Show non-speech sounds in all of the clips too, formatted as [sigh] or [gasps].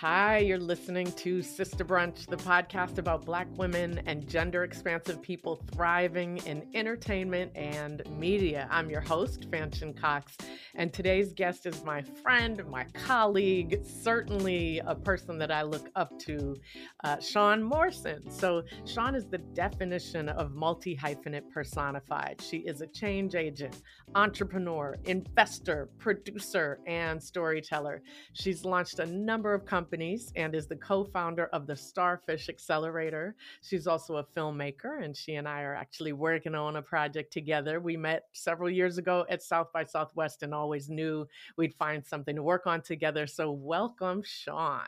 Hi, you're listening to Sister Brunch, the podcast about Black women and gender expansive people thriving in entertainment and media. I'm your host, Fanchon Cox, and today's guest is my friend, my colleague, certainly a person that I look up to, uh, Sean Morrison. So, Sean is the definition of multi hyphenate personified. She is a change agent, entrepreneur, investor, producer, and storyteller. She's launched a number of companies companies and is the co founder of the Starfish Accelerator. She's also a filmmaker, and she and I are actually working on a project together. We met several years ago at South by Southwest and always knew we'd find something to work on together. So, welcome, Sean.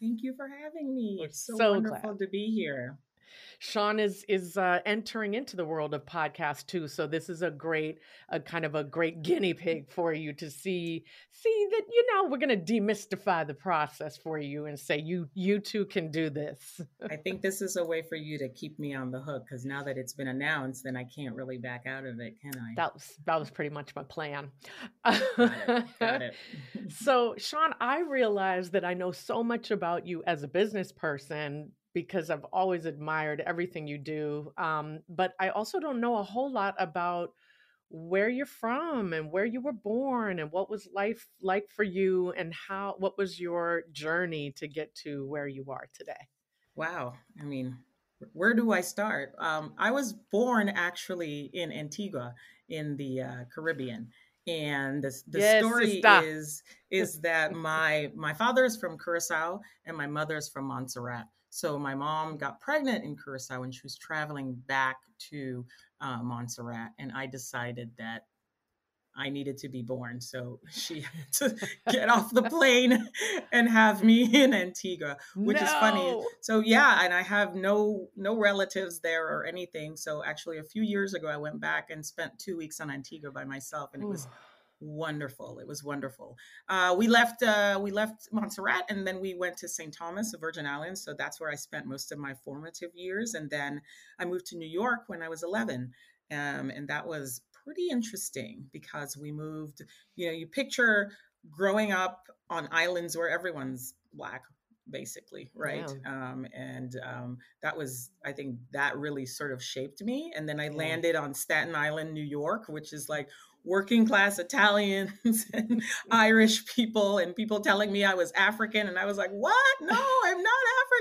Thank you for having me. It's so, so wonderful glad. to be here. Sean is is uh, entering into the world of podcast too, so this is a great, a kind of a great guinea pig for you to see see that you know we're going to demystify the process for you and say you you too can do this. I think this is a way for you to keep me on the hook because now that it's been announced, then I can't really back out of it, can I? That was that was pretty much my plan. Got it. Got it. [laughs] so, Sean, I realized that I know so much about you as a business person because I've always admired everything you do. Um, but I also don't know a whole lot about where you're from and where you were born and what was life like for you and how what was your journey to get to where you are today. Wow, I mean, where do I start? Um, I was born actually in Antigua in the uh, Caribbean and the, the yes, story sister. is is that my my father is from Curacao and my mother is from Montserrat. So my mom got pregnant in Curacao and she was traveling back to uh, Montserrat, and I decided that I needed to be born. So [laughs] she had to [laughs] get off the plane and have me [laughs] in Antigua, which no. is funny. So yeah, and I have no no relatives there or anything. So actually a few years ago I went back and spent 2 weeks on Antigua by myself and it was wonderful. It was wonderful. Uh, we left uh, we left Montserrat and then we went to St. Thomas, the Virgin Islands. So that's where I spent most of my formative years. And then I moved to New York when I was 11, um, and that was pretty interesting because we moved. You know, you picture growing up on islands where everyone's black basically right yeah. um, and um, that was i think that really sort of shaped me and then i landed on staten island new york which is like working class Italians [laughs] and Irish people and people telling me I was African. And I was like, what? No, I'm not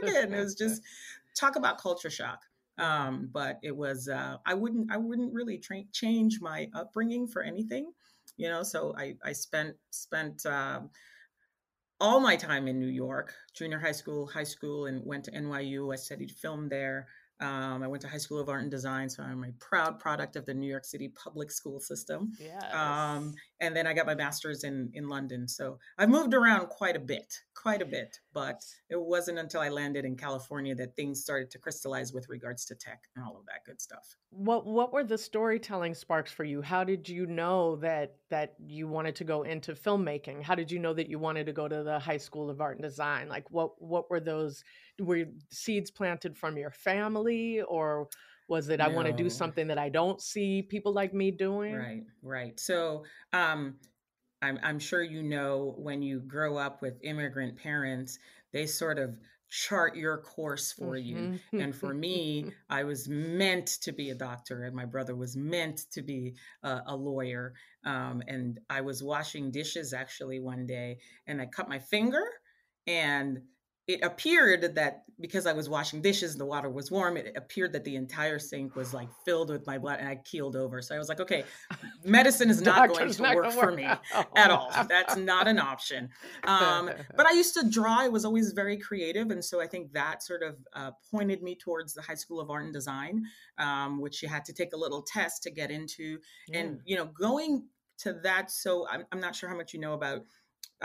African. It was [laughs] just talk about culture shock. Um, but it was, uh, I wouldn't, I wouldn't really tra- change my upbringing for anything, you know? So I, I spent, spent, um, all my time in New York, junior high school, high school, and went to NYU. I studied film there. Um, I went to High School of Art and Design, so I'm a proud product of the New York City public school system. Yeah. Um, and then I got my master's in in London. So I've moved around quite a bit, quite a bit. But it wasn't until I landed in California that things started to crystallize with regards to tech and all of that good stuff. What What were the storytelling sparks for you? How did you know that that you wanted to go into filmmaking? How did you know that you wanted to go to the High School of Art and Design? Like what What were those? Were seeds planted from your family or? Was it i want to do something that i don't see people like me doing? Right right. So um I'm, I'm sure you know when you grow up with immigrant parents they sort of chart your course for you. Mm-hmm. and for me i was meant to be a doctor and my brother was meant to be a, a lawyer. Um, and i was washing dishes actually one day and i cut my finger and it appeared that because I was washing dishes and the water was warm, it appeared that the entire sink was like filled with my blood and I keeled over. So I was like, okay, [laughs] medicine is not going to work, work for me at all. That's not an option. Um, [laughs] but I used to draw. I was always very creative. And so I think that sort of uh, pointed me towards the High School of Art and Design, um, which you had to take a little test to get into. Yeah. And, you know, going to that, so I'm, I'm not sure how much you know about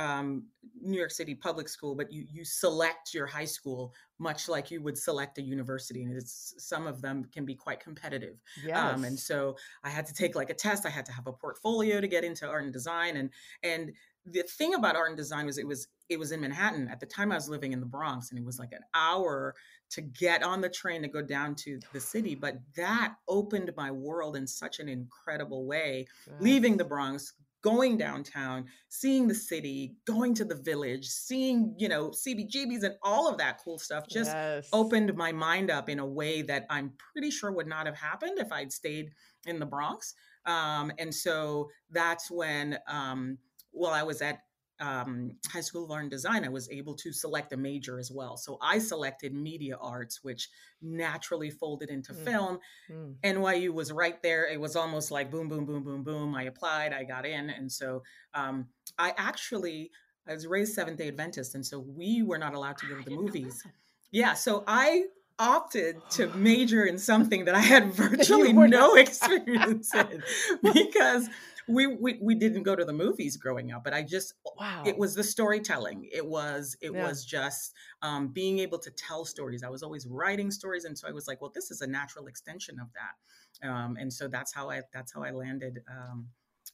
um, New York City public school, but you you select your high school much like you would select a university, and it's some of them can be quite competitive. Yes. Um, and so I had to take like a test. I had to have a portfolio to get into art and design, and and the thing about art and design was it was it was in Manhattan at the time. I was living in the Bronx, and it was like an hour to get on the train to go down to the city. But that opened my world in such an incredible way. Yes. Leaving the Bronx, going downtown, seeing the city, going to the village, seeing, you know, CBGBs and all of that cool stuff just yes. opened my mind up in a way that I'm pretty sure would not have happened if I'd stayed in the Bronx. Um, and so that's when, um, well, I was at um, High School of Art and Design, I was able to select a major as well. So I selected media arts, which naturally folded into mm. film. Mm. NYU was right there. It was almost like boom, boom, boom, boom, boom. I applied, I got in. And so um, I actually, I was raised Seventh day Adventist. And so we were not allowed to go to the movies. Yeah. So I opted to [gasps] major in something that I had virtually no [laughs] experience in [laughs] because we, we we didn't go to the movies growing up, but I just wow. It was the storytelling. It was it yeah. was just um, being able to tell stories. I was always writing stories, and so I was like, well, this is a natural extension of that. Um, and so that's how I that's how I landed. Um,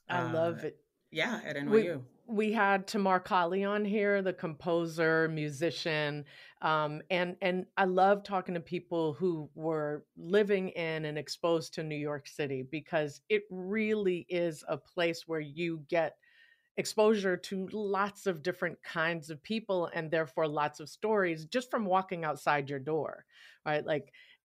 I uh, love it. Yeah, at NYU. We, we had Tamar Kali on here, the composer, musician, um, and and I love talking to people who were living in and exposed to New York City because it really is a place where you get exposure to lots of different kinds of people and therefore lots of stories just from walking outside your door, right? Like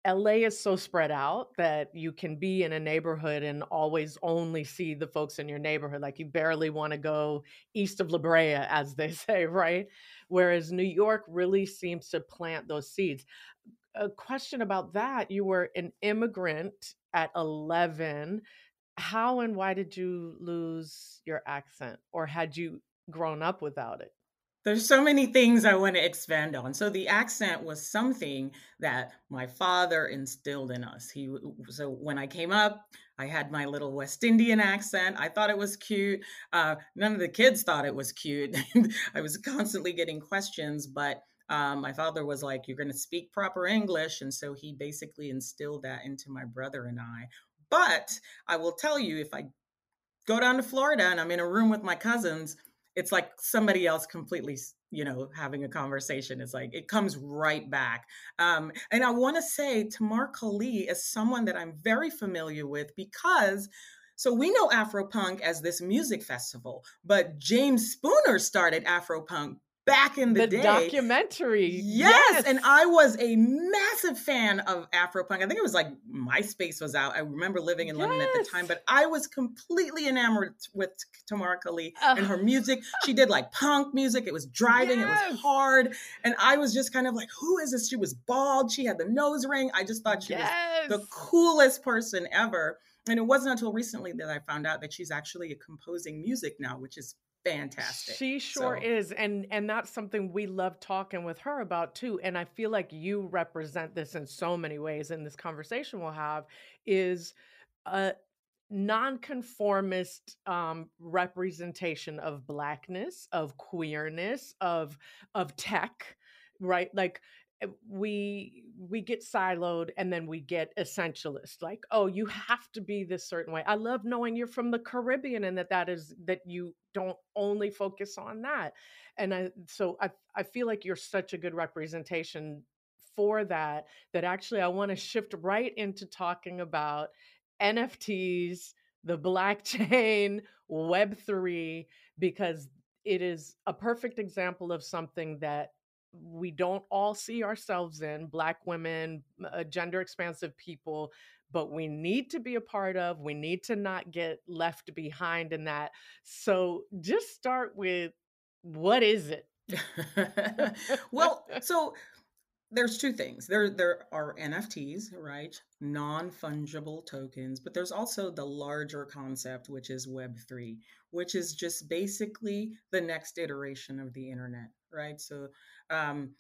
LA is so spread out that you can be in a neighborhood and always only see the folks in your neighborhood. Like you barely want to go east of La Brea, as they [laughs] say, right? Whereas New York really seems to plant those seeds. A question about that you were an immigrant at 11. How and why did you lose your accent? Or had you grown up without it? There's so many things I want to expand on. So the accent was something that my father instilled in us. He so when I came up, I had my little West Indian accent. I thought it was cute. Uh, none of the kids thought it was cute. [laughs] I was constantly getting questions, but um, my father was like, "You're going to speak proper English," and so he basically instilled that into my brother and I. But I will tell you, if I go down to Florida and I'm in a room with my cousins it's like somebody else completely you know having a conversation it's like it comes right back um, and i want to say tamar kali is someone that i'm very familiar with because so we know afropunk as this music festival but james spooner started afropunk back in the, the day. documentary. Yes. yes. And I was a massive fan of Afropunk. I think it was like MySpace was out. I remember living in yes. London at the time, but I was completely enamored with Tamar Kali uh, and her music. She did like punk music. It was driving, yes. it was hard. And I was just kind of like, who is this? She was bald. She had the nose ring. I just thought she was the coolest person ever. And it wasn't until recently that I found out that she's actually composing music now, which is fantastic. She sure so. is. And and that's something we love talking with her about too. And I feel like you represent this in so many ways in this conversation we'll have is a nonconformist um, representation of blackness, of queerness, of of tech, right? Like we we get siloed and then we get essentialist like oh you have to be this certain way. I love knowing you're from the caribbean and that that is that you don't only focus on that and i so i i feel like you're such a good representation for that that actually i want to shift right into talking about nfts the blockchain [laughs] web3 because it is a perfect example of something that we don't all see ourselves in black women uh, gender expansive people but we need to be a part of we need to not get left behind in that. So just start with what is it? [laughs] Well so there's two things. There there are nfts right? Non-fungible tokens but there's also the larger concept which is web3 which is just basically the next iteration of the internet right so um,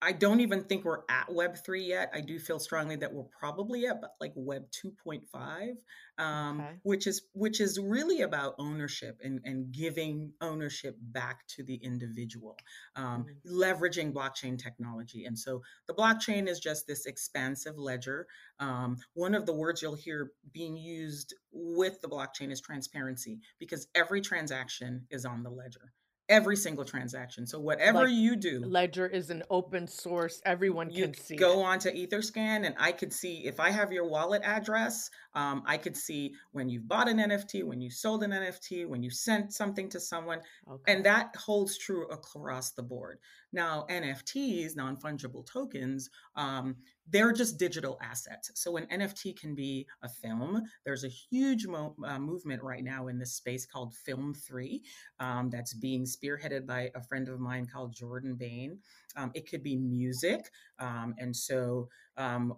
I don't even think we're at Web three yet. I do feel strongly that we're probably at like Web two point five, um, okay. which is which is really about ownership and and giving ownership back to the individual, um, mm-hmm. leveraging blockchain technology. And so the blockchain is just this expansive ledger. Um, one of the words you'll hear being used with the blockchain is transparency, because every transaction is on the ledger every single transaction. So whatever like, you do, Ledger is an open source. Everyone can see. Go it. on to EtherScan, and I could see if I have your wallet address. Um, I could see when you've bought an NFT, when you sold an NFT, when you sent something to someone, okay. and that holds true across the board. Now, NFTs, non fungible tokens, um, they're just digital assets. So an NFT can be a film. There's a huge mo- uh, movement right now in this space called Film 3 um, that's being spearheaded by a friend of mine called Jordan Bayne. Um, it could be music. Um, and so um,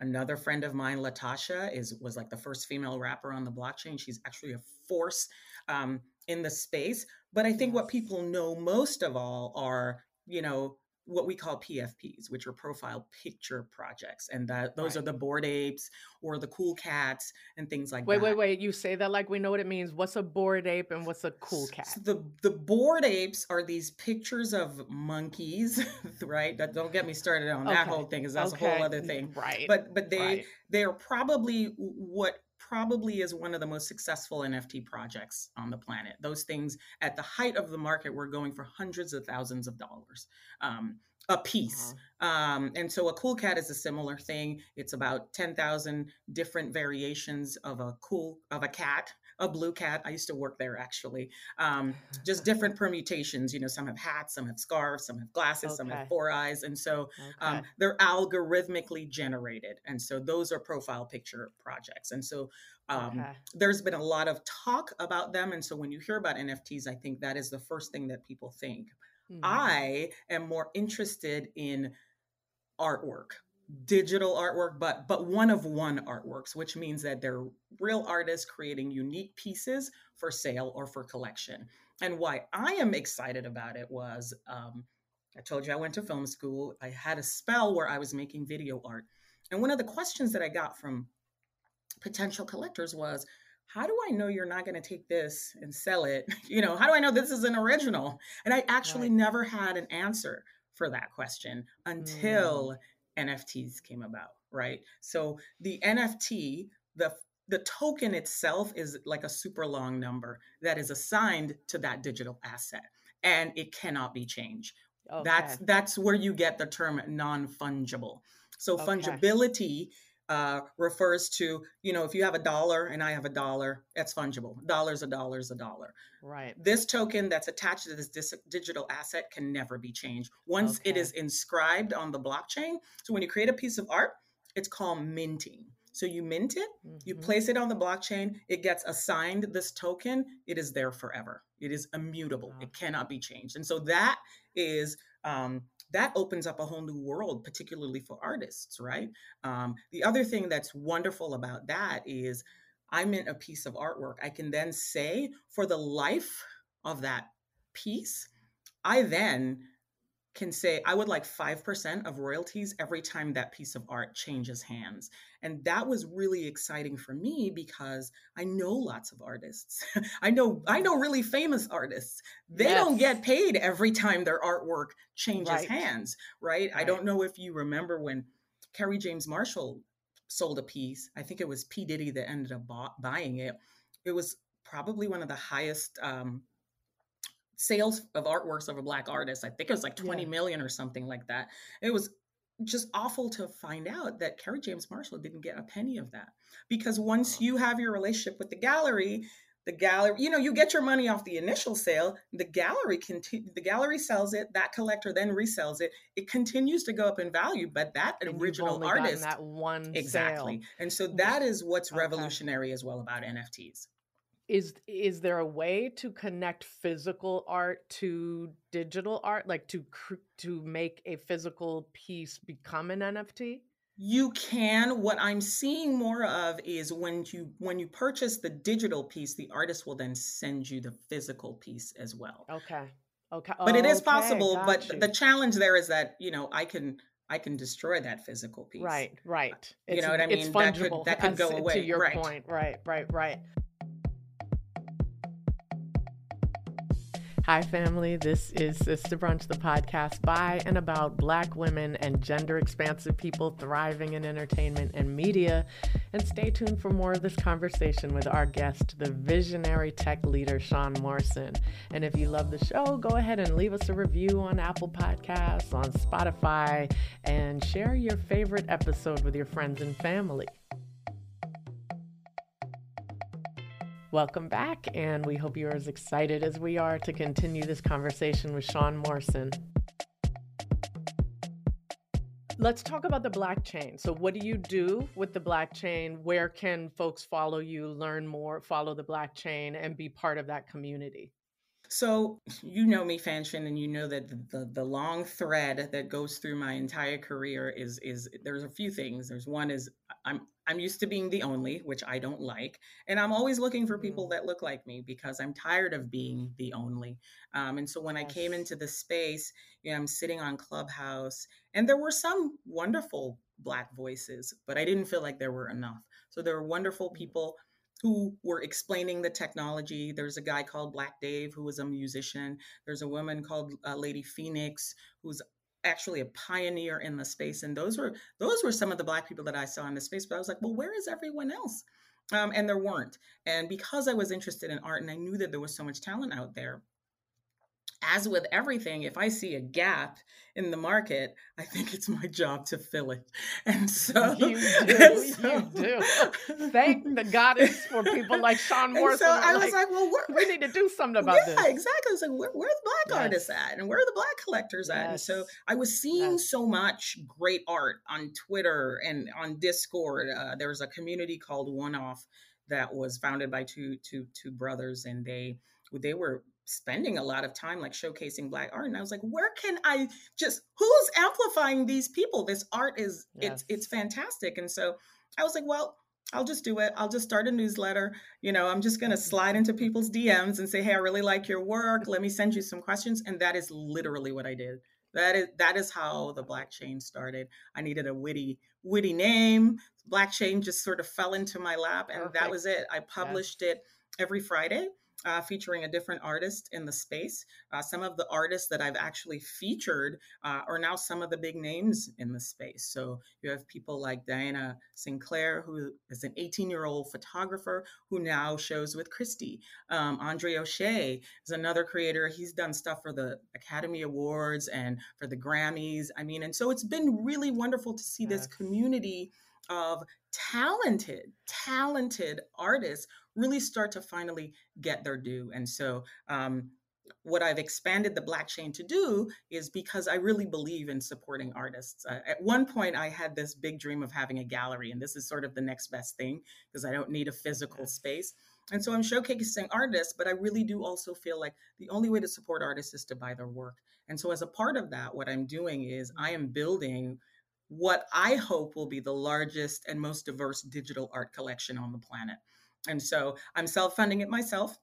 another friend of mine, Latasha, is was like the first female rapper on the blockchain. She's actually a force um, in the space. But I think what people know most of all are, you know, what we call PFPs, which are profile picture projects. And that those right. are the bored apes or the cool cats and things like wait, that. Wait, wait, wait. You say that like we know what it means. What's a bored ape and what's a cool cat? So the the bored apes are these pictures of monkeys, [laughs] right? That don't get me started on that whole thing, because that's okay. a whole other thing. Right. But but they right. they're probably what probably is one of the most successful NFT projects on the planet. Those things at the height of the market were going for hundreds of thousands of dollars um, a piece. Uh-huh. Um, and so a cool cat is a similar thing. It's about 10,000 different variations of a cool, of a cat a blue cat. I used to work there actually. Um, just [laughs] different permutations. You know, some have hats, some have scarves, some have glasses, okay. some have four eyes, and so um, they're algorithmically generated. And so those are profile picture projects. And so um, okay. there's been a lot of talk about them. And so when you hear about NFTs, I think that is the first thing that people think. Mm-hmm. I am more interested in artwork digital artwork but but one of one artworks which means that they're real artists creating unique pieces for sale or for collection. And why i am excited about it was um, i told you i went to film school. I had a spell where i was making video art. And one of the questions that i got from potential collectors was how do i know you're not going to take this and sell it? [laughs] You know how do i know this is an original? And i actually right. never had an answer for that question until mm NFTs came about, right? So the NFT, the the token itself is like a super long number that is assigned to that digital asset and it cannot be changed. Okay. That's that's where you get the term non-fungible. So okay. fungibility uh, refers to you know if you have a dollar and I have a dollar, that's fungible. Dollars a dollar is a dollar. Right. This token that's attached to this dis- digital asset can never be changed once okay. it is inscribed on the blockchain. So when you create a piece of art, it's called minting. So you mint it, mm-hmm. you place it on the blockchain, it gets assigned this token, it is there forever. It is immutable. Wow. It cannot be changed. And so that is um, that opens up a whole new world, particularly for artists, right? Um, the other thing that's wonderful about that is I mint a piece of artwork. I can then say for the life of that piece, I then can say I would like 5% of royalties every time that piece of art changes hands. And that was really exciting for me because I know lots of artists. [laughs] I know I know really famous artists. They yes. don't get paid every time their artwork changes right. hands, right? right? I don't know if you remember when Kerry James Marshall sold a piece. I think it was P Diddy that ended up bought, buying it. It was probably one of the highest um, sales of artworks of a black artist. I think it was like twenty yeah. million or something like that. It was just awful to find out that Kerry James Marshall didn't get a penny of that. Because once you have your relationship with the gallery, the gallery, you know, you get your money off the initial sale, the gallery continue the gallery sells it, that collector then resells it. It continues to go up in value, but that and original artist that one exactly. Sale. And so that is what's okay. revolutionary as well about NFTs is is there a way to connect physical art to digital art like to to make a physical piece become an nft you can what i'm seeing more of is when you when you purchase the digital piece the artist will then send you the physical piece as well okay okay but it is possible but you. the challenge there is that you know i can I can destroy that physical piece. Right, right. You it's, know what I mean? It's fungible. That could, [laughs] that could go away. To your right. point, right, right, right. Hi, family. This is Sister Brunch, the podcast by and about Black women and gender expansive people thriving in entertainment and media. And stay tuned for more of this conversation with our guest, the visionary tech leader, Sean Morrison. And if you love the show, go ahead and leave us a review on Apple Podcasts, on Spotify, and share your favorite episode with your friends and family. Welcome back, and we hope you're as excited as we are to continue this conversation with Sean Morrison. Let's talk about the Blackchain. So, what do you do with the Blackchain? Where can folks follow you, learn more, follow the Blackchain, and be part of that community? So you know me, Fanchon, and you know that the, the, the long thread that goes through my entire career is is there's a few things. There's one is I'm I'm used to being the only, which I don't like, and I'm always looking for people mm. that look like me because I'm tired of being the only. Um, and so when yes. I came into the space, you know, I'm sitting on Clubhouse, and there were some wonderful Black voices, but I didn't feel like there were enough. So there were wonderful mm. people who were explaining the technology. There's a guy called Black Dave who was a musician. There's a woman called uh, Lady PheOnix who's actually a pioneer in the space. And those were those were some of the black people that I saw in the space. But I was like, well, where is everyone else? Um, and there weren't. And because I was interested in art and I knew that there was so much talent out there, as with everything, if I see a gap in the market, I think it's my job to fill it. [laughs] And so [laughs] you do, so, you do. [laughs] Thank the goddess for people like Sean Morrison. So I was like, well, we need to do something about yeah, this. Yeah, exactly. It's like, where, where the black yes. artists at, and where are the black collectors at? Yes. And so I was seeing yes. so much great art on Twitter and on Discord. Uh, there was a community called One Off that was founded by two two two brothers, and they they were spending a lot of time like showcasing black art and i was like where can i just who's amplifying these people this art is yes. it's it's fantastic and so i was like well I'll just do it. I'll just start a newsletter. You know, I'm just going to slide into people's DMs and say, "Hey, I really like your work. Let me send you some questions." And that is literally what I did. That is that is how the Blackchain started. I needed a witty witty name. Blackchain just sort of fell into my lap and Perfect. that was it. I published yes. it every Friday uh, featuring a different artist in the space. Uh, some of the artists that I've actually featured uh, are now some of the big names in the space. So you have people like Diana Sinclair, who is an 18 year old photographer who now shows with Christie. Um, Andre O'Shea is another creator. He's done stuff for the Academy Awards and for the Grammys. I mean, and so it's been really wonderful to see this community of talented, talented artists really start to finally get their due. And so, um, what I've expanded the Blackchain to do is because I really believe in supporting artists. Uh, at one point, I had this big dream of having a gallery, and this is sort of the next best thing because I don't need a physical space. And so I'm showcasing artists, but I really do also feel like the only way to support artists is to buy their work. And so, as a part of that, what I'm doing is I am building what I hope will be the largest and most diverse digital art collection on the planet. And so I'm self-funding it myself.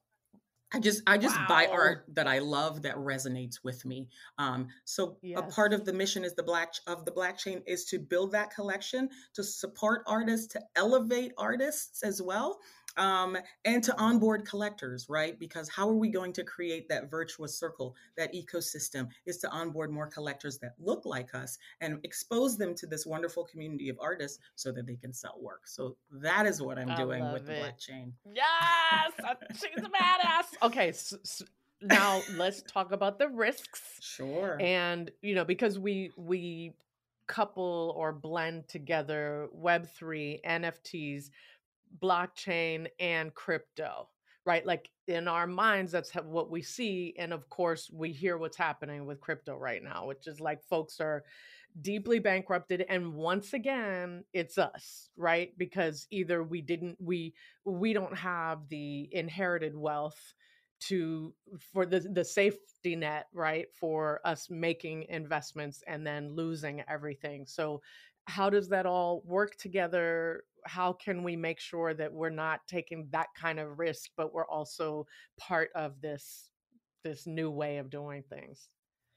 I just I just wow. buy art that I love that resonates with me. Um, so yes. a part of the mission is the black of the Blackchain is to build that collection, to support artists, to elevate artists as well, um, and to onboard collectors, right? Because how are we going to create that virtuous circle, that ecosystem, is to onboard more collectors that look like us and expose them to this wonderful community of artists so that they can sell work. So that is what I'm I doing with it. the Blackchain. Yes, she's a badass. Okay, so, so now let's talk about the risks. Sure. And you know, because we we couple or blend together Web3, NFTs blockchain and crypto right? Like in our minds that's what we see and of course we hear what's happening with crypto right now which is like folks are deeply bankrupted and once again it's us right? Because either we didn't we we don't have the inherited wealth to for the the safety net right for us making investments and then losing everything. So how does that all work together? How can we make sure that we're not taking that kind of risk but we're also part of this this new way of doing things?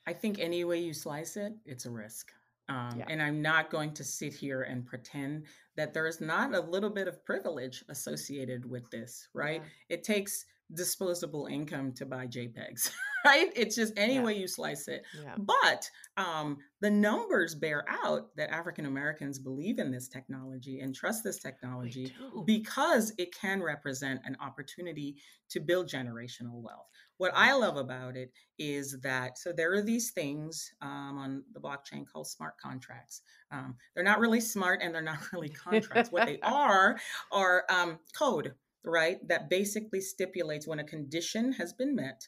I think any way you slice it it's a risk. Um, yeah. and i'm not going to sit here and pretend that there is not a little bit of privilege associated with this right? Yeah. it takes disposable income to buy JPEGs, [laughs] right? It's just any yeah. way you slice it. Yeah. But um, the numbers bear out that African Americans believe in this technology and trust this technology because it can represent an opportunity to build generational wealth. What I love about it is that so there are these things um, on the blockchain called smart contracts. Um, they're not really smart and they're not [laughs] really contracts. what they [laughs] are are um, code right? That basically stipulates when a condition has been met,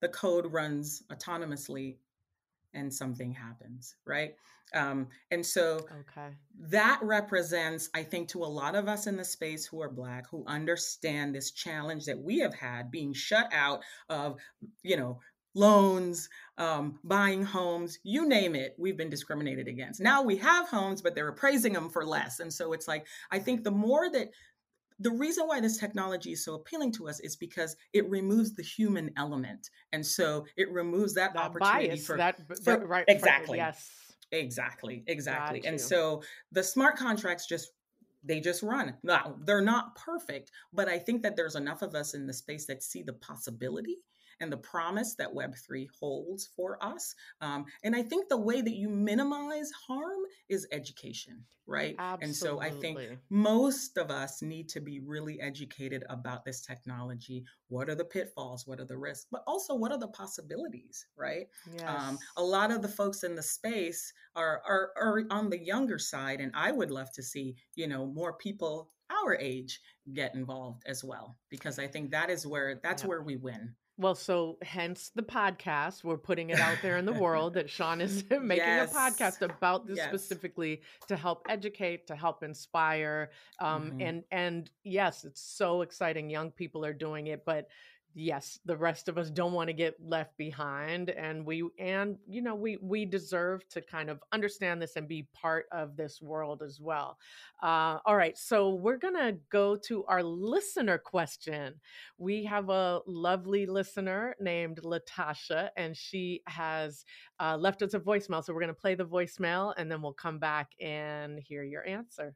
the code runs autonomously and something happens, right? Um, and so okay. that represents, I think, to a lot of us in the space who are Black, who understand this challenge that we have had being shut out of, you know, loans, um, buying homes, you name it, we've been discriminated against. Now we have homes, but they're appraising them for less. And so it's like, I think the more that the reason why this technology is so appealing to us is because it removes the human element and so it removes that, that opportunity bias, for that for, right exactly. yes. Exactly exactly and so the smart contracts just they just run. Now they're not perfect but i think that there's enough of us in the space that see the possibility and the promise that Web3 holds for us. Um, and I think the way that you minimize harm is education, right? Absolutely. And so I think most of us need to be really educated about this technology. What are the pitfalls? What are the risks? But also, what are the possibilities, right? Um, yes. Um, a lot of the folks in the space are, are, are on the younger side, and I would love to see, you know, more people our age get involved as well because i think that is where that's yep. where we win well, so hence the podcast. We're putting it out there in the world that Sean is [laughs] making yes. a podcast about this yes. specifically to help educate, to help inspire. Um, mm-hmm. and and yes, it's so exciting. Young people are doing it, but yes the rest of us don't want to get left behind and we and you know we we deserve to kind of understand this and be part of this world as well. Uh, all right so we're gonna go to our listener question. We have a lovely listener named latasha and she has uh, left us a voicemail so we're gonna play the voicemail and then we'll come back and hear your answer.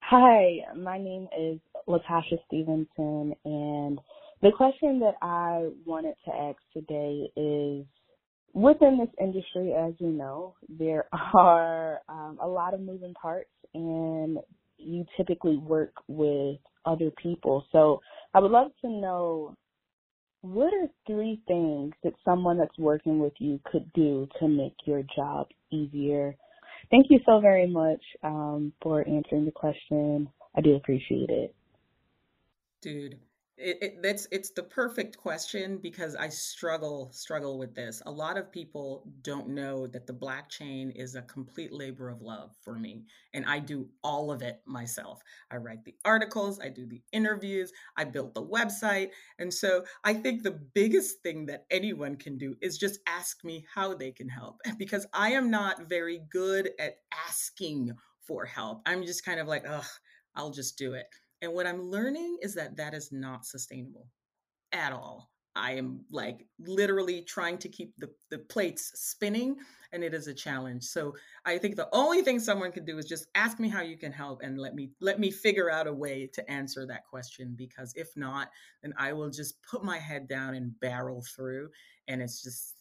Hi my name is latasha stevenson and the question that I wanted to ask today is within this industry, as you know, there [laughs] are um, a lot of moving parts, and you typically work with other people. So I would love to know what are three things that someone that's working with you could do to make your job easier? Thank you so very much um, for answering the question. I do appreciate it. Dude, it, it, it's the perfect question because I struggle struggle with this. A lot of people don't know that the Blackchain is a complete labor of love for me, and I do all of it myself. I write the articles, I do the interviews, I built the website, and so I think the biggest thing that anyone can do is just ask me how they can help [laughs] because I am not very good at asking for help. I'm just kind of like, ugh, I'll just do it. And what I'm learning is that that is not sustainable at all. I am like literally trying to keep the, the plates spinning, and it is a challenge. So I think the only thing someone can do is just ask me how you can help and let me let me figure out a way to answer that question. Because if not, then I will just put my head down and barrel through, and it's just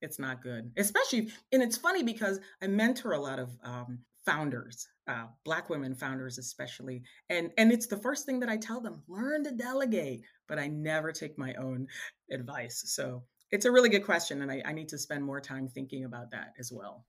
it's not good. Especially, and it's funny because I mentor a lot of um, founders uh, black women founders especially and and it's the first thing that i tell them learn to delegate but i never take my own advice. So it's a really good question and I, I need to spend more time thinking about that as well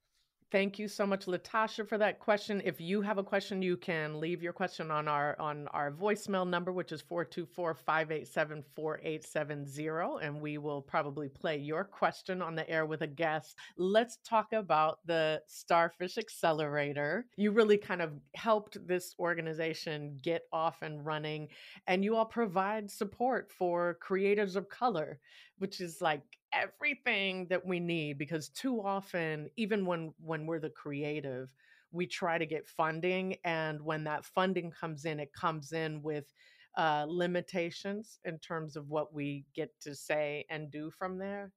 Thank you so much, Latasha, for that question. If you have a question, you can leave your question on our on our voicemail number, which is 424-587-4870, and we will probably play your question on the air with a guest. Let's talk about the Starfish Accelerator. You really kind of helped this organization get off and running, and you all provide support for creators of color, which is like everything that we need because too often even when when we're the creative we try to get funding and when that funding comes in it comes in with uh, limitations in terms of what we get to say and do from there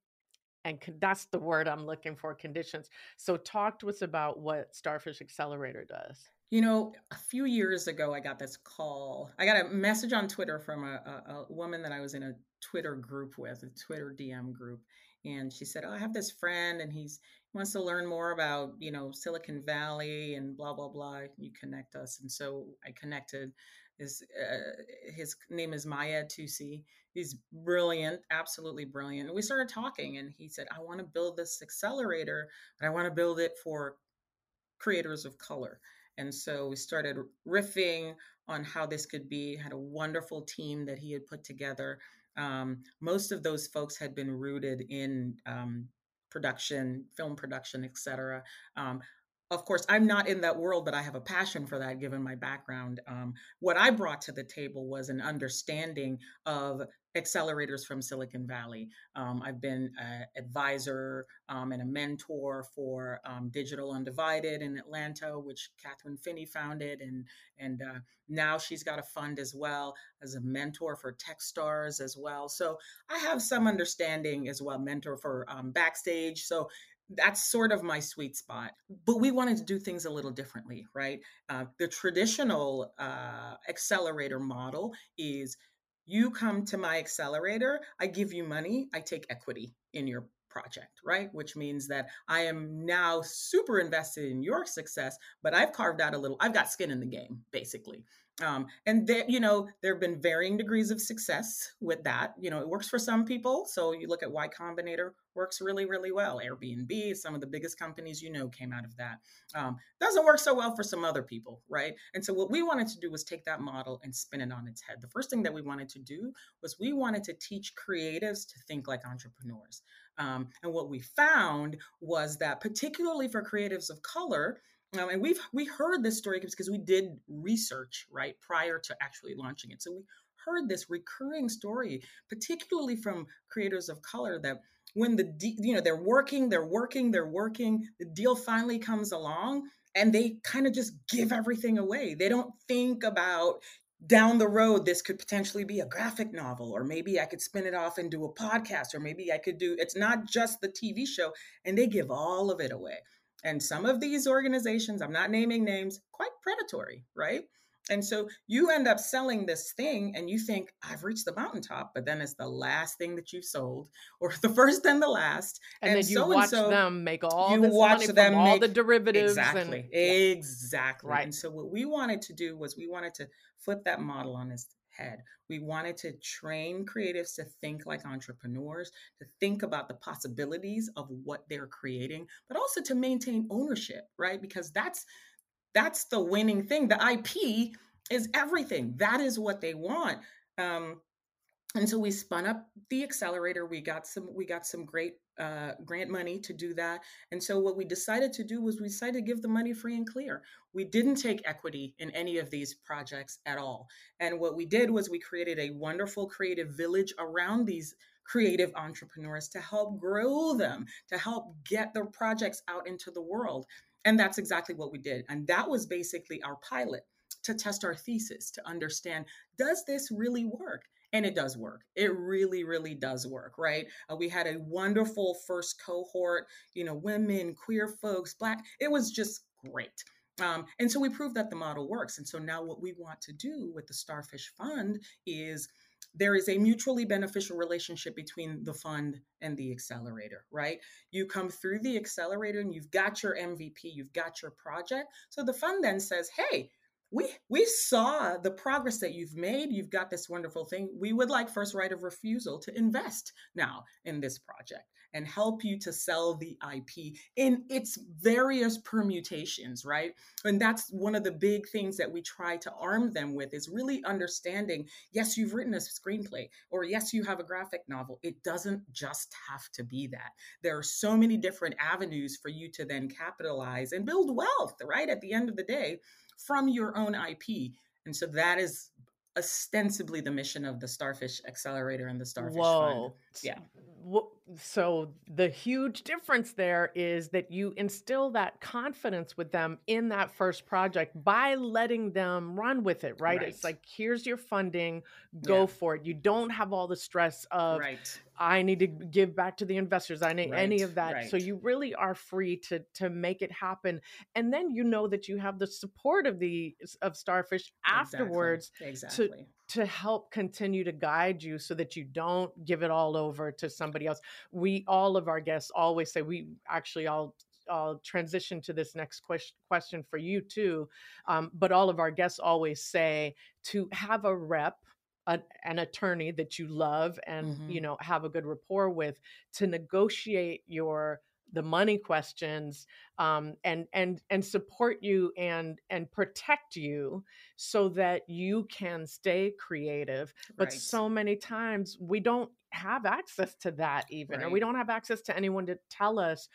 and con- that's the word i'm looking for conditions. So talk to us about what starfish accelerator does You know, a few years ago, I got this call. I got a message on Twitter from a, a, a woman that I was in a Twitter group with, a Twitter DM group. And she said, Oh, I have this friend and he's he wants to learn more about, you know, Silicon Valley and blah, blah, blah. You connect us. And so I connected. His, uh, his name is Maya Tusi. He's brilliant, absolutely brilliant. And we started talking, and he said, I want to build this accelerator, but I want to build it for creators of color. And so we started riffing on how this could be, had a wonderful team that he had put together. Um, most of those folks had been rooted in um, production, film production, et cetera. Um, of course, I'm not in that world, but I have a passion for that given my background. Um, what I brought to the table was an understanding of accelerators from Silicon Valley. Um, I've been an advisor um, and a mentor for um, Digital Undivided in Atlanta, which Kathryn Finney founded, and and uh, now she's got a fund as well as a mentor for TechStars as well. So I have some understanding as well, mentor for um, Backstage. So that's sort of my sweet spot. But we wanted to do things a little differently, right? Uh, the traditional uh, accelerator model is you come to my accelerator, I give you money, I take equity in your project, right? Which means that I am now super invested in your success, but I've carved out a little, I've got skin in the game, basically. Um, and that, you know, there have been varying degrees of success with that. You know, it works for some people. So you look at Y Combinator, works really, really well. Airbnb, some of the biggest companies you know came out of that. Um, doesn't work so well for some other people, right? And so what we wanted to do was take that model and spin it on its head. The first thing that we wanted to do was we wanted to teach creatives to think like entrepreneurs. Um, and what we found was that, particularly for creatives of color, um, and we've we heard this story because we did research right prior to actually launching it. So we heard this recurring story, particularly from creators of color, that when the de- you know they're working, they're working, they're working, the deal finally comes along, and they kind of just give everything away. They don't think about down the road this could potentially be a graphic novel or maybe i could spin it off and do a podcast or maybe i could do it's not just the tv show and they give all of it away and some of these organizations, I'm not naming names, quite predatory, right? And so you end up selling this thing and you think, I've reached the mountaintop, but then it's the last thing that you've sold, [laughs] or the first and the last. And, and then you so watch so, them make all you watch them all make, the derivatives. Exactly. And, yeah. Exactly. Right. And so what we wanted to do was we wanted to flip that model on its head. We wanted to train creatives to think like entrepreneurs, to think about the possibilities of what they're creating, but also to maintain ownership, right? Because that's that's the winning thing. The IP is everything. That is what they want. Um, and so we spun up the accelerator we got some we got some great uh, grant money to do that. And so what we decided to do was we decided to give the money free and clear. We didn't take equity in any of these projects at all. And what we did was we created a wonderful creative village around these creative entrepreneurs to help grow them to help get their projects out into the world. And that's exactly what we did. And that was basically our pilot to test our thesis to understand does this really work and it does work it really really does work right uh, we had a wonderful first cohort you know women queer folks black it was just great um, and so we proved that the model works and so now what we want to do with the starfish fund is there is a mutually beneficial relationship between the fund and the accelerator, right? You come through the accelerator and you've got your MVP, you've got your project. So the fund then says, hey, we we saw the progress that you've made. You've got this wonderful thing. We would like first right of refusal to invest now in this project and help you to sell the ip in its various permutations right? And that's one of the big things that we try to arm them with is really understanding yes you've written a screenplay or yes you have a graphic novel. It doesn't just have to be that. There are so many different avenues for you to then capitalize and build wealth right at the end of the day from your own IP. And so that is ostensibly the mission of the Starfish Accelerator and the Starfish Whoa. Fund. Yeah. So the huge difference there is that you instill that confidence with them in that first project by letting them run with it right, right. it's like here's your funding go yeah. for it you don't have all the stress of right. i need to give back to the investors i need right. any of that so you really are free to to make it happen and then you know that you have the support of the of starfish afterwards exactly, exactly. to to help continue to guide you so that you don't give it all over to somebody else we all of our guests always say we actually all I'll transition to this next question question for you too. Um, but all of our guests always say to have a rep, a, an attorney that you love and mm-hmm. you know have a good rapport with, to negotiate your the money questions um, and and and support you and and protect you so that you can stay creative but right. so many times we don't have access to that even right. or we don't have access to anyone to tell us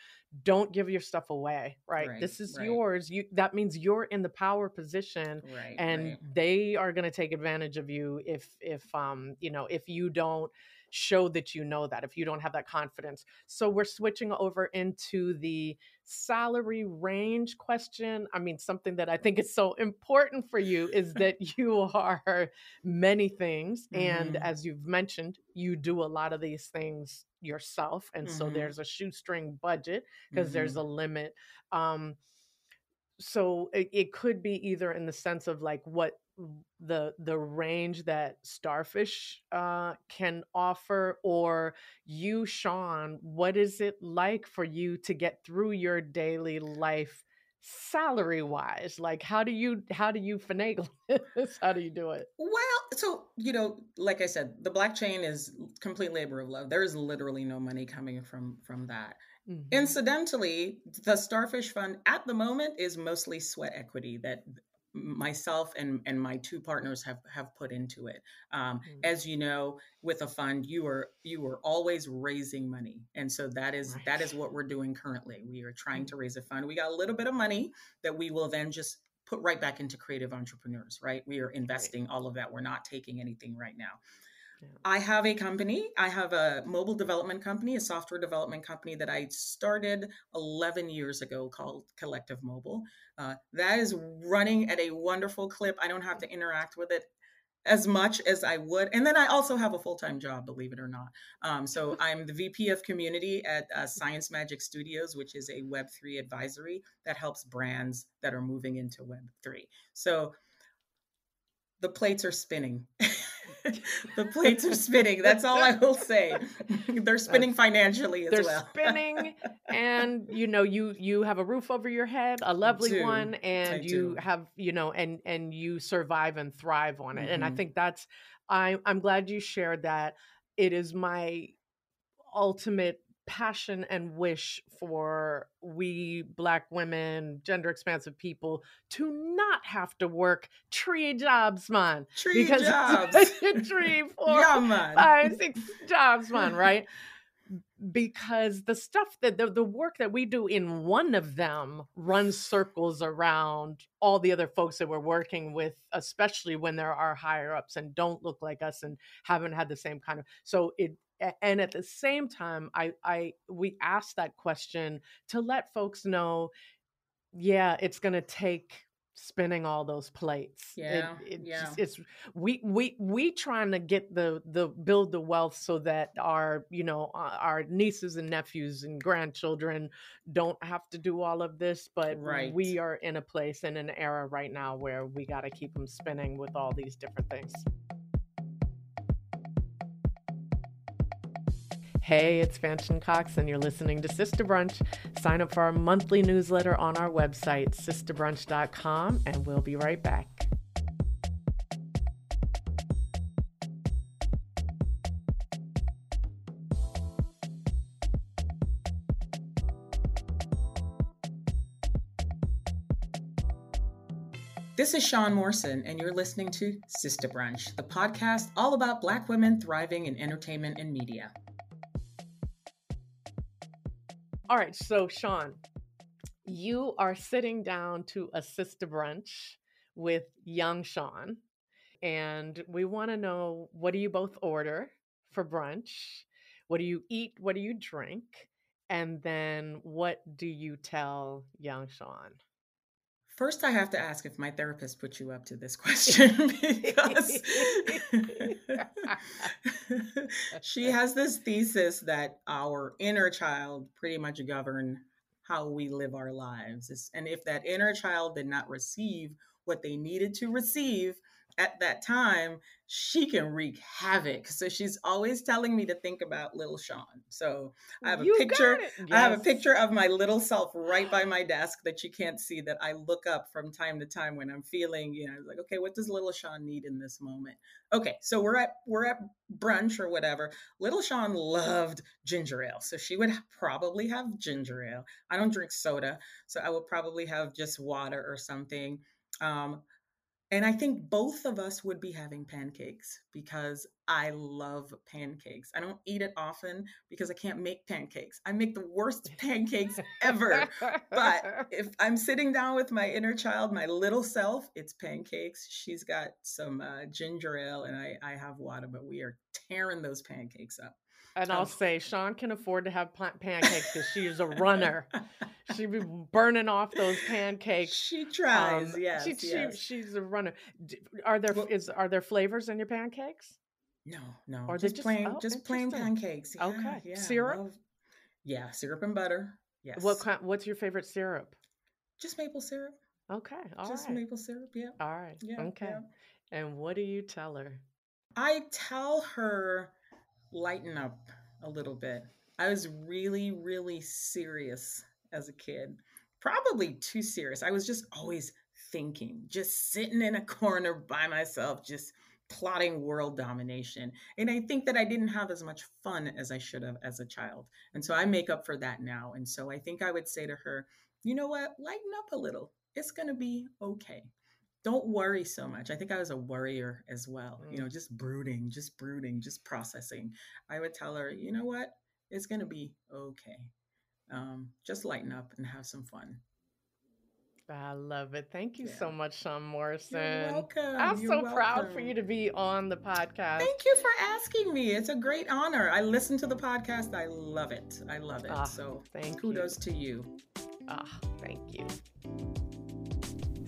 don't give your stuff away right, right. this is yours you that means you're in the power position and they are going to take advantage of you if if um you know if you don't show that you know that if you don't have that confidence. So we're switching over into the salary range question. I mean, something that I think is so important for you is [laughs] that you are many things. Mm-hmm. And as you've mentioned, you do a lot of these things yourself. And mm-hmm. so there's a shoestring budget because mm-hmm. there's a limit. Um, so it, it could be either in the sense of like what the the range that starfish uh, can offer or you sean what is it like for you to get through your daily life salary wise like how do you how do you finagle [laughs] this? How do you do it? Well so you know like i said the Blackchain is complete labor of love. There is literally no money coming from from that. Mm-hmm. incidentally the starfish fund at the moment is mostly sweat equity that myself and and my two partners have have put into it um, mm-hmm. as you know with a fund you are you are always raising money and so that is right. that is what we're doing currently we are trying mm-hmm. to raise a fund we got a little bit of money that we will then just put right back into creative entrepreneurs right we are investing right. all of that we're not taking anything right now I have a company. I have a mobile development company, a software development company that I started 11 years ago called Collective Mobile. Uh, that is running at a wonderful clip. I don't have to interact with it as much as I would. And then I also have a full time job, believe it or not. Um, so [laughs] I'm the VP of community at uh, Science Magic Studios, which is a Web3 advisory that helps brands that are moving into Web3. So the plates are spinning. [laughs] [laughs] the plates are spinning. That's all I will say. They're spinning financially as well. They're spinning, and you know, you you have a roof over your head, a lovely one, and I you do. have you know, and and you survive and thrive on it. Mm-hmm. And I mm-hmm. think that's I I'm glad you shared that. It is my ultimate passion and wish for we black women gender expansive people to not have to work three jobs man three because [laughs] jobs [laughs] three [laughs] four yeah, man. five six jobs man right because the stuff that the, the work that we do in one of them runs circles around all the other folks that we're working with especially when there are higher ups and don't look like us and haven't had the same kind of so it and at the same time i i we asked that question to let folks know yeah it's going to take spinning all those plates. Yeah it, it yeah. just, it's we we we trying to get the the build the wealth so that our you know uh, our nieces and nephews and grandchildren don't have to do all of this but right. we are in a place in an era right now where we got to keep them spinning with all these different things Hey, it's Fanshen Cox, and you're listening to Sister Brunch. Sign up for our monthly newsletter on our website, sisterbrunch.com, and we'll be right back. This is Sean Morrison, and you're listening to Sister Brunch, the podcast all about Black women thriving in entertainment and media. All right, so Sean, you are sitting down to a Sister Brunch with young Sean, and we want to know what do you both order for brunch? what do you eat? What do you drink? And then what do you tell young Sean? First, I have to ask if my therapist put you up to this question [laughs] because [laughs] she has this thesis that our inner child pretty much govern how we live our lives. And if that inner child did not receive what they needed to receive, at that time, she can wreak havoc. So she's always telling me to think about little Sean. So I have a you picture. Yes. I have a picture of my little self right by my desk that you can't see that I look up from time to time when I'm feeling, you know, like, okay, what does little Sean need in this moment? Okay, so we're at we're at brunch or whatever. Little Sean loved ginger ale. So she would probably have ginger ale. I don't drink soda, so I would probably have just water or something. Um, and I think both of us would be having pancakes because I love pancakes. I don't eat it often because I can't make pancakes. I make the worst [laughs] pancakes ever. but if I'm sitting down with my inner child, my little self, it's pancakes. She's got some uh, ginger ale and I, I have water, but we are tearing those pancakes up. And I'll say Sean can afford to have pancakes because she's a runner. [laughs] She'd be burning off those pancakes. She tries. Um, yes, she, yes. She, she's a runner. Are there well, is are there flavors in your pancakes? No, no. Or just, just plain, oh, just plain pancakes. Yeah, okay. Yeah, syrup. Love, yeah, syrup and butter. Yes. What kind? What's your favorite syrup? Just maple syrup. Okay. All just right. maple syrup. Yeah. All right. Yeah. Okay. Yeah. And what do you tell her? I tell her lighten up a little bit. I was really, really serious as a kid. Probably too serious. I was just always thinking, just sitting in a [laughs] corner by myself, just plotting world domination. And I think that I didn't have as much fun as I should have as a child. And so I make up for that now. And so I think I would say to her, you know what? Lighten up a little. It's going to be okay don't worry so much. I think I was a worrier as well, mm. you know, just brooding, just brooding, just processing. I would tell her, you know what? It's going to be okay. Um, just lighten up and have some fun. I love it. Thank you yeah. so much, Sean Morrison. You're welcome. I'm You're so welcome. proud for you to be on the podcast. Thank you for asking me. It's a great honor. I listen to the podcast. I love it. I love it. Ah, so thank kudos you. to you. Ah, thank you.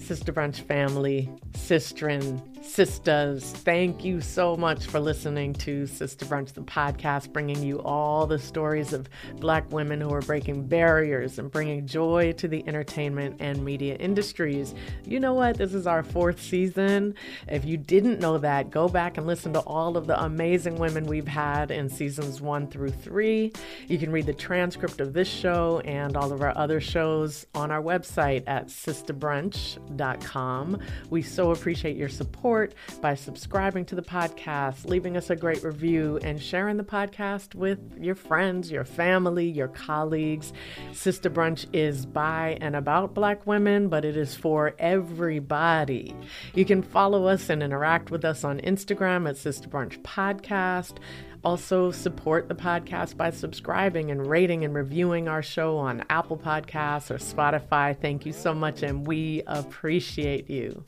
Sister Brunch family, sistren, sisters, thank you so much for listening to Sister Brunch, the podcast, bringing you all the stories of Black women who are breaking barriers and bringing joy to the entertainment and media industries. You know what? This is our fourth season. If you didn't know that, go back and listen to all of the amazing women we've had in seasons one through three. You can read the transcript of this show and all of our other shows on our website at sisterbrunch.com we so appreciate your support by subscribing to the podcast, leaving us a great review, and sharing the podcast with your friends, your family, your colleagues. Sister Brunch is by and about Black women, but it is for everybody. You can follow us and interact with us on Instagram at Sister Brunch Podcast. Also, support the podcast by subscribing and rating and reviewing our show on Apple Podcasts or Spotify. Thank you so much, and we appreciate you.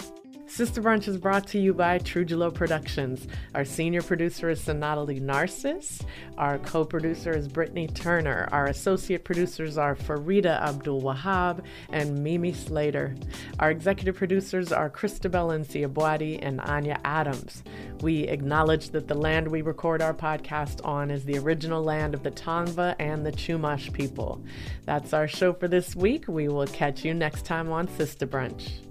Sister Brunch is brought to you by Trujillo Productions. Our senior producer is Sonatali Narcis. Our co producer is Brittany Turner. Our associate producers are Farida Abdul Wahab and Mimi Slater. Our executive producers are Christabel Nsiah-Buadi and Anya Adams. We acknowledge that the land we record our podcast on is the original land of the Tongva and the Chumash people. That's our show for this week. We will catch you next time on Sister Brunch.